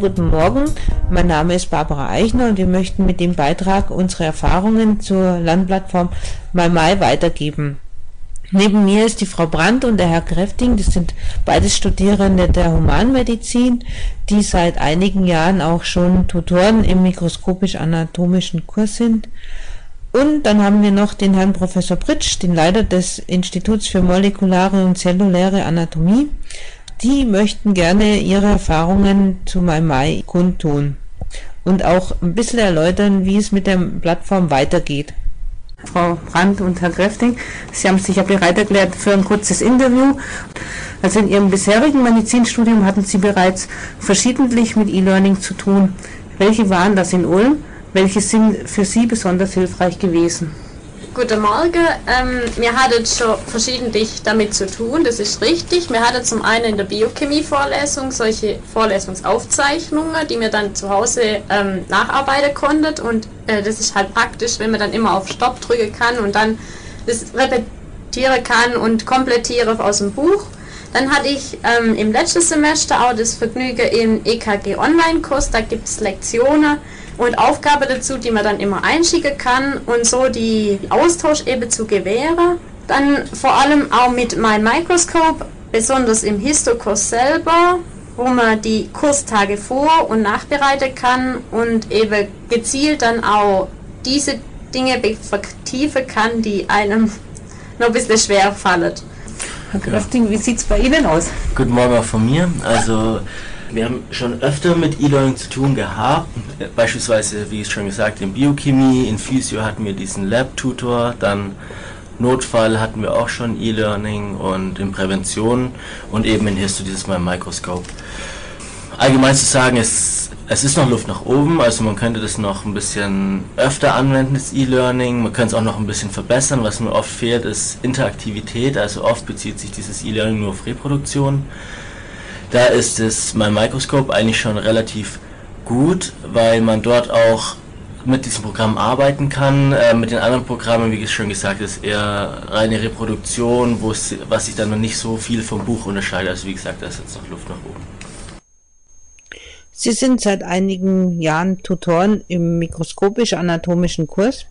guten Morgen. Mein Name ist Barbara Eichner und wir möchten mit dem Beitrag unsere Erfahrungen zur Lernplattform MyMai weitergeben. Neben mir ist die Frau Brandt und der Herr Kräfting, das sind beides Studierende der Humanmedizin, die seit einigen Jahren auch schon Tutoren im mikroskopisch-anatomischen Kurs sind. Und dann haben wir noch den Herrn Professor Pritsch, den Leiter des Instituts für molekulare und zelluläre Anatomie. Die möchten gerne ihre Erfahrungen zu MyMai kundtun und auch ein bisschen erläutern, wie es mit der Plattform weitergeht. Frau Brandt und Herr Kräfting, Sie haben sich ja bereit erklärt für ein kurzes Interview. Also in Ihrem bisherigen Medizinstudium hatten Sie bereits verschiedentlich mit E-Learning zu tun. Welche waren das in Ulm? Welche sind für Sie besonders hilfreich gewesen? Guten Morgen. Ähm, wir hatten schon verschiedentlich damit zu tun, das ist richtig. Wir hatten zum einen in der Biochemie-Vorlesung solche Vorlesungsaufzeichnungen, die wir dann zu Hause ähm, nacharbeiten konnten. Und äh, das ist halt praktisch, wenn man dann immer auf Stopp drücken kann und dann das repetieren kann und komplettieren aus dem Buch. Dann hatte ich ähm, im letzten Semester auch das Vergnügen im EKG Online-Kurs, da gibt es Lektionen und Aufgabe dazu, die man dann immer einschicken kann und so die Austausch eben zu gewähren. Dann vor allem auch mit meinem Microscope, besonders im Histokurs selber, wo man die Kurstage vor- und nachbereiten kann und eben gezielt dann auch diese Dinge vertiefen kann, die einem noch ein bisschen schwer fallen. Herr Gröfting, wie sieht es bei Ihnen aus? Guten Morgen auch von mir. Also wir haben schon öfter mit E-Learning zu tun gehabt, beispielsweise, wie ich schon gesagt, in Biochemie, in Physio hatten wir diesen Lab-Tutor, dann Notfall hatten wir auch schon E-Learning und in Prävention und eben in Histo dieses Mal im Mikroskop. Allgemein zu sagen, es, es ist noch Luft nach oben, also man könnte das noch ein bisschen öfter anwenden, das E-Learning, man könnte es auch noch ein bisschen verbessern, was mir oft fehlt, ist Interaktivität, also oft bezieht sich dieses E-Learning nur auf Reproduktion. Da ist es mein Mikroskop eigentlich schon relativ gut, weil man dort auch mit diesem Programm arbeiten kann. Äh, mit den anderen Programmen, wie schon gesagt, ist eher reine Reproduktion, was sich dann noch nicht so viel vom Buch unterscheidet. Also wie gesagt, da ist jetzt noch Luft nach oben. Sie sind seit einigen Jahren Tutoren im mikroskopisch-anatomischen Kurs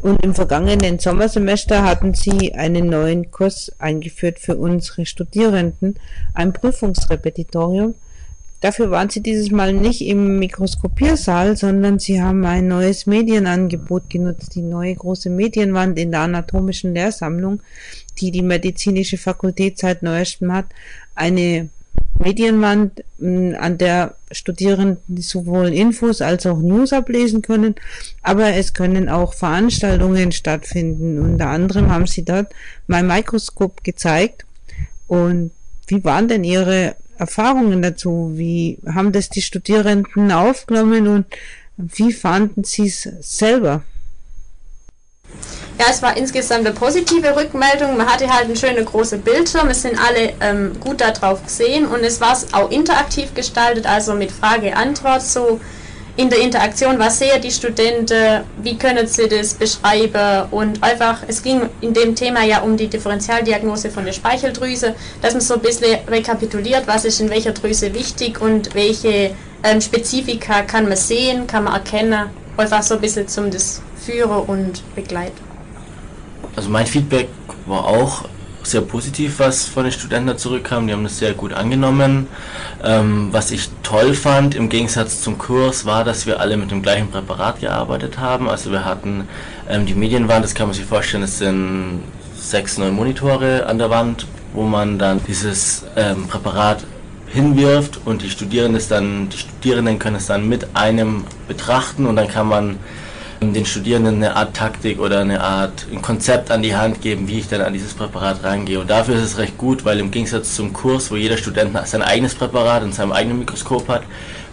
und im vergangenen Sommersemester hatten Sie einen neuen Kurs eingeführt für unsere Studierenden, ein Prüfungsrepetitorium. Dafür waren Sie dieses Mal nicht im Mikroskopiersaal, sondern Sie haben ein neues Medienangebot genutzt, die neue große Medienwand in der anatomischen Lehrsammlung, die die medizinische Fakultät seit neuestem hat, eine Medienwand, an der Studierenden sowohl Infos als auch News ablesen können, aber es können auch Veranstaltungen stattfinden. Unter anderem haben sie dort mein Mikroskop gezeigt. Und wie waren denn Ihre Erfahrungen dazu? Wie haben das die Studierenden aufgenommen und wie fanden Sie es selber? Ja, es war insgesamt eine positive Rückmeldung. Man hatte halt einen schönen großen Bildschirm. Es sind alle ähm, gut darauf gesehen und es war auch interaktiv gestaltet, also mit Frage-Antwort so in der Interaktion, was sehen die Studenten, wie können sie das beschreiben und einfach, es ging in dem Thema ja um die Differentialdiagnose von der Speicheldrüse, dass man so ein bisschen rekapituliert, was ist in welcher Drüse wichtig und welche ähm, Spezifika kann man sehen, kann man erkennen, einfach so ein bisschen zum das Führen und Begleiten. Also mein Feedback war auch sehr positiv, was von den Studenten zurückkam. Die haben das sehr gut angenommen. Ähm, was ich toll fand im Gegensatz zum Kurs war, dass wir alle mit dem gleichen Präparat gearbeitet haben. Also wir hatten ähm, die Medienwand, das kann man sich vorstellen, es sind sechs, neun Monitore an der Wand, wo man dann dieses ähm, Präparat hinwirft und die Studierenden, dann, die Studierenden können es dann mit einem betrachten und dann kann man den Studierenden eine Art Taktik oder eine Art ein Konzept an die Hand geben, wie ich dann an dieses Präparat rangehe. Und dafür ist es recht gut, weil im Gegensatz zum Kurs, wo jeder Student sein eigenes Präparat in seinem eigenen Mikroskop hat,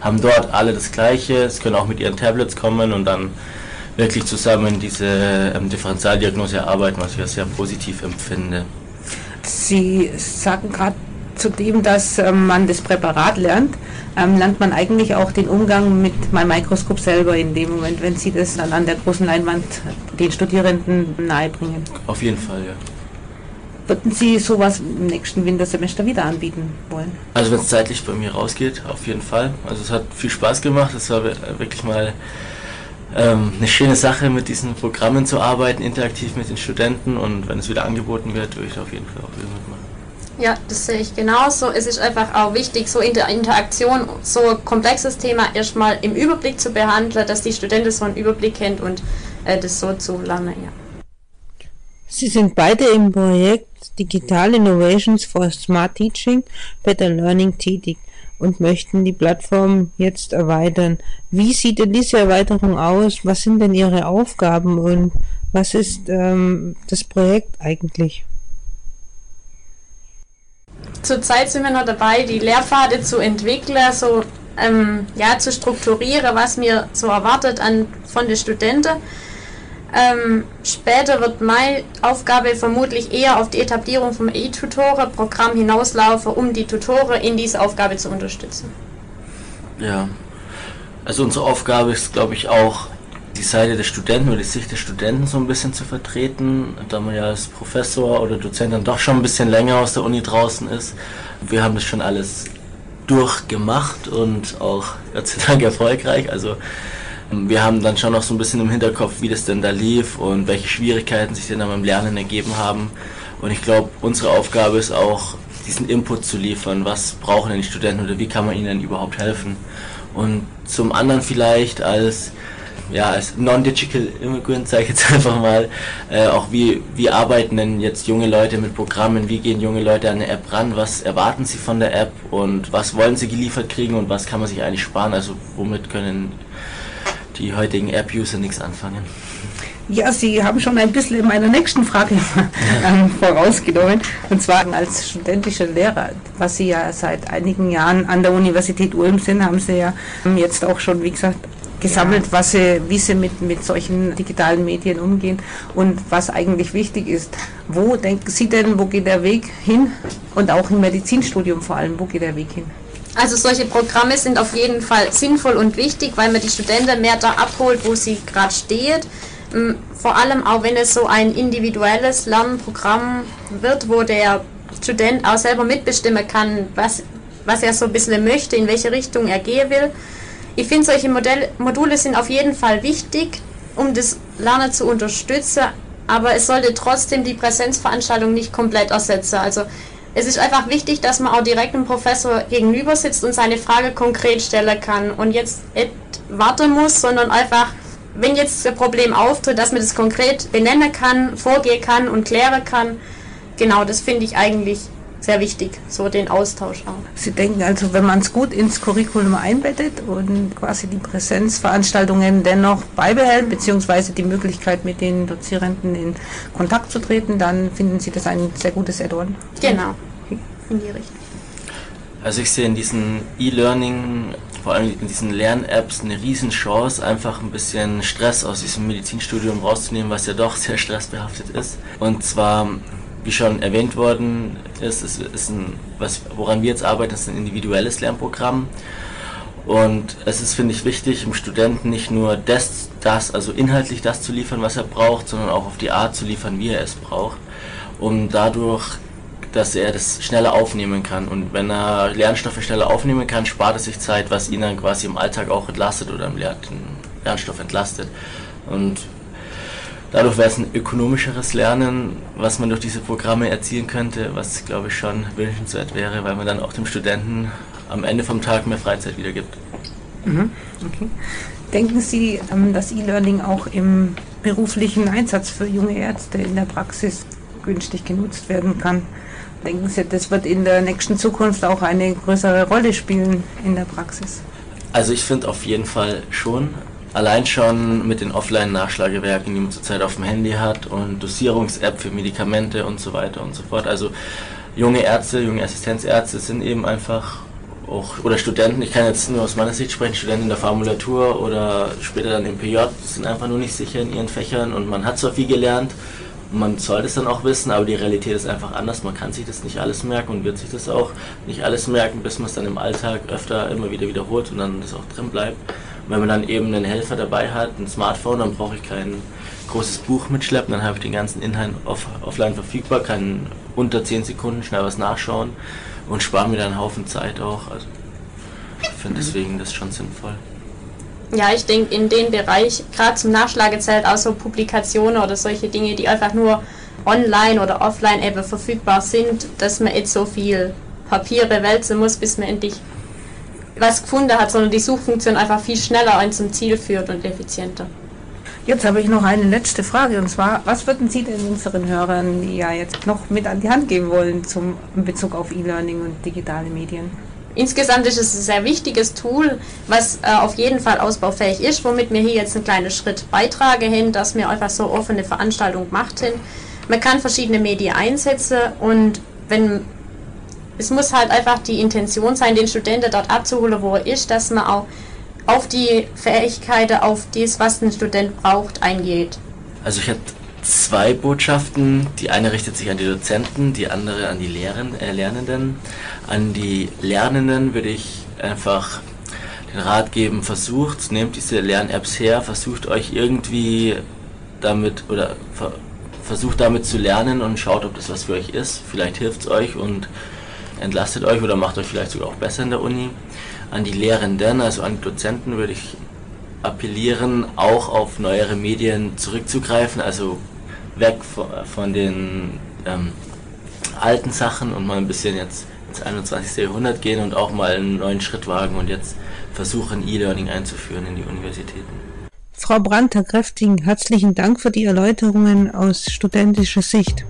haben dort alle das gleiche. Es können auch mit ihren Tablets kommen und dann wirklich zusammen diese ähm, Differentialdiagnose erarbeiten, was ich sehr positiv empfinde. Sie sagen gerade zudem, dass ähm, man das Präparat lernt, ähm, lernt man eigentlich auch den Umgang mit meinem Mikroskop selber in dem Moment, wenn Sie das dann an der großen Leinwand den Studierenden nahebringen. Auf jeden Fall, ja. Würden Sie sowas im nächsten Wintersemester wieder anbieten wollen? Also wenn es zeitlich bei mir rausgeht, auf jeden Fall. Also es hat viel Spaß gemacht. Es war wirklich mal ähm, eine schöne Sache, mit diesen Programmen zu arbeiten, interaktiv mit den Studenten. Und wenn es wieder angeboten wird, würde ich auf jeden Fall auch wieder mitmachen. Ja, das sehe ich genauso. Es ist einfach auch wichtig, so in der Interaktion so komplexes Thema erstmal im Überblick zu behandeln, dass die Studenten so einen Überblick kennt und äh, das so zu lernen, ja. Sie sind beide im Projekt Digital Innovations for Smart Teaching, Better Learning tätig und möchten die Plattform jetzt erweitern. Wie sieht denn diese Erweiterung aus? Was sind denn Ihre Aufgaben und was ist ähm, das Projekt eigentlich? Zurzeit sind wir noch dabei, die Lehrpfade zu entwickeln, so ähm, ja, zu strukturieren, was mir so erwartet an, von den Studenten. Ähm, später wird meine Aufgabe vermutlich eher auf die Etablierung vom E-Tutoren-Programm hinauslaufen, um die Tutoren in dieser Aufgabe zu unterstützen. Ja, also unsere Aufgabe ist, glaube ich, auch die Seite der Studenten oder die Sicht der Studenten so ein bisschen zu vertreten, da man ja als Professor oder Dozent dann doch schon ein bisschen länger aus der Uni draußen ist. Wir haben das schon alles durchgemacht und auch Gott sei Dank erfolgreich. Also wir haben dann schon noch so ein bisschen im Hinterkopf, wie das denn da lief und welche Schwierigkeiten sich denn da beim Lernen ergeben haben. Und ich glaube, unsere Aufgabe ist auch, diesen Input zu liefern. Was brauchen denn die Studenten oder wie kann man ihnen überhaupt helfen? Und zum anderen vielleicht als ja, als Non-Digital Immigrant, sage ich jetzt einfach mal, äh, auch wie, wie arbeiten denn jetzt junge Leute mit Programmen, wie gehen junge Leute an eine App ran, was erwarten sie von der App? Und was wollen sie geliefert kriegen? Und was kann man sich eigentlich sparen, also womit können die heutigen App-User nichts anfangen. Ja, Sie haben schon ein bisschen in meiner nächsten Frage ähm, vorausgenommen. Und zwar als studentischer Lehrer, was Sie ja seit einigen Jahren an der Universität Ulm sind, haben Sie ja jetzt auch schon, wie gesagt, gesammelt, was sie, wie sie mit, mit solchen digitalen Medien umgehen und was eigentlich wichtig ist. Wo denken Sie denn, wo geht der Weg hin? Und auch im Medizinstudium vor allem, wo geht der Weg hin? Also solche Programme sind auf jeden Fall sinnvoll und wichtig, weil man die Studenten mehr da abholt, wo sie gerade steht. Mm, vor allem auch wenn es so ein individuelles Lernprogramm wird, wo der Student auch selber mitbestimmen kann, was, was er so ein bisschen möchte, in welche Richtung er gehen will. Ich finde, solche Modell Module sind auf jeden Fall wichtig, um das Lernen zu unterstützen, aber es sollte trotzdem die Präsenzveranstaltung nicht komplett ersetzen. Also es ist einfach wichtig, dass man auch direkt dem Professor gegenüber sitzt und seine Frage konkret stellen kann und jetzt nicht warten muss, sondern einfach, wenn jetzt ein Problem auftritt, dass man das konkret benennen kann, vorgehen kann und klären kann. Genau, das finde ich eigentlich sehr wichtig, so den Austausch auch. Sie denken also, wenn man es gut ins Curriculum einbettet und quasi die Präsenzveranstaltungen dennoch beibehält, beziehungsweise die Möglichkeit mit den Dozierenden in Kontakt zu treten, dann finden Sie das ein sehr gutes Add-on. Genau, in die Richtung. Also ich sehe in diesen E-Learning, vor allem in diesen Lern-Apps eine Riesenchance, einfach ein bisschen Stress aus diesem Medizinstudium rauszunehmen, was ja doch sehr stressbehaftet ist. Und zwar wie schon erwähnt worden ist, ist, ist ein, was, woran wir jetzt arbeiten, ist ein individuelles Lernprogramm. Und es ist, finde ich, wichtig, dem Studenten nicht nur das, das, also inhaltlich das zu liefern, was er braucht, sondern auch auf die Art zu liefern, wie er es braucht, um dadurch, dass er das schneller aufnehmen kann. Und wenn er Lernstoffe schneller aufnehmen kann, spart er sich Zeit, was ihn dann quasi im Alltag auch entlastet oder im Lernstoff entlastet. Und Dadurch wäre es ein ökonomischeres Lernen, was man durch diese Programme erzielen könnte, was glaube ich schon wünschenswert wäre, weil man dann auch dem Studenten am Ende vom Tag mehr Freizeit wiedergibt. Mhm. Okay. Denken Sie, ähm, dass E-Learning auch im beruflichen Einsatz für junge Ärzte in der Praxis günstig genutzt werden kann? Denken Sie, das wird in der nächsten Zukunft auch eine größere Rolle spielen in der Praxis? Also ich finde auf jeden Fall schon. Allein schon mit den Offline-Nachschlagewerken, die man zurzeit auf dem Handy hat und Dosierungs-App für Medikamente und so weiter und so fort. Also junge Ärzte, junge Assistenzärzte sind eben einfach auch, oder Studenten, ich kann jetzt nur aus meiner Sicht sprechen, Studenten in der Formulatur oder später dann im PJ, sind einfach nur nicht sicher in ihren Fächern und man hat zwar viel gelernt, man sollte es dann auch wissen, aber die Realität ist einfach anders. Man kann sich das nicht alles merken und wird sich das auch nicht alles merken, bis man es dann im Alltag öfter immer wieder wiederholt und dann das auch drin bleibt wenn man dann eben einen Helfer dabei hat, ein Smartphone, dann brauche ich kein großes Buch mitschleppen, dann habe ich den ganzen Inhalt off offline verfügbar, kann unter 10 Sekunden schnell was nachschauen und spare mir dann einen Haufen Zeit auch. Also ich finde deswegen das schon sinnvoll. Ja, ich denke in dem Bereich, gerade zum Nachschlagezelt, auch so Publikationen oder solche Dinge, die einfach nur online oder offline eben verfügbar sind, dass man jetzt so viel Papiere wälzen muss, bis man endlich was gefunden hat, sondern die Suchfunktion einfach viel schneller ein zum Ziel führt und effizienter. Jetzt habe ich noch eine letzte Frage und zwar, was würden Sie denn unseren Hörern ja jetzt noch mit an die Hand geben wollen zum in Bezug auf E-Learning und digitale Medien? Insgesamt ist es ein sehr wichtiges Tool, was äh, auf jeden Fall ausbaufähig ist, womit wir hier jetzt einen kleinen Schritt beitragen hin, dass wir einfach so offene Veranstaltungen gemacht haben. Man kann verschiedene Medien einsetzen und wenn es muss halt einfach die Intention sein, den Studenten dort abzuholen, wo er ist, dass man auch auf die Fähigkeiten, auf das, was ein Student braucht, eingeht. Also ich habe zwei Botschaften. Die eine richtet sich an die Dozenten, die andere an die Lehren, äh, Lernenden. An die Lernenden würde ich einfach den Rat geben, versucht, nehmt diese Lern-Apps her, versucht euch irgendwie damit oder ver versucht damit zu lernen und schaut, ob das was für euch ist. Vielleicht hilft es euch und entlastet euch oder macht euch vielleicht sogar auch besser in der Uni. An die Lehrenden, also an die Dozenten würde ich appellieren, auch auf neuere Medien zurückzugreifen, also weg von, den ähm, alten Sachen und mal ein bisschen jetzt ins 21. Jahrhundert gehen und auch mal einen neuen Schritt wagen und jetzt versuchen, E-Learning einzuführen in die Universitäten. Frau Brandt, Herr Kräfting, herzlichen Dank für die Erläuterungen aus studentischer Sicht.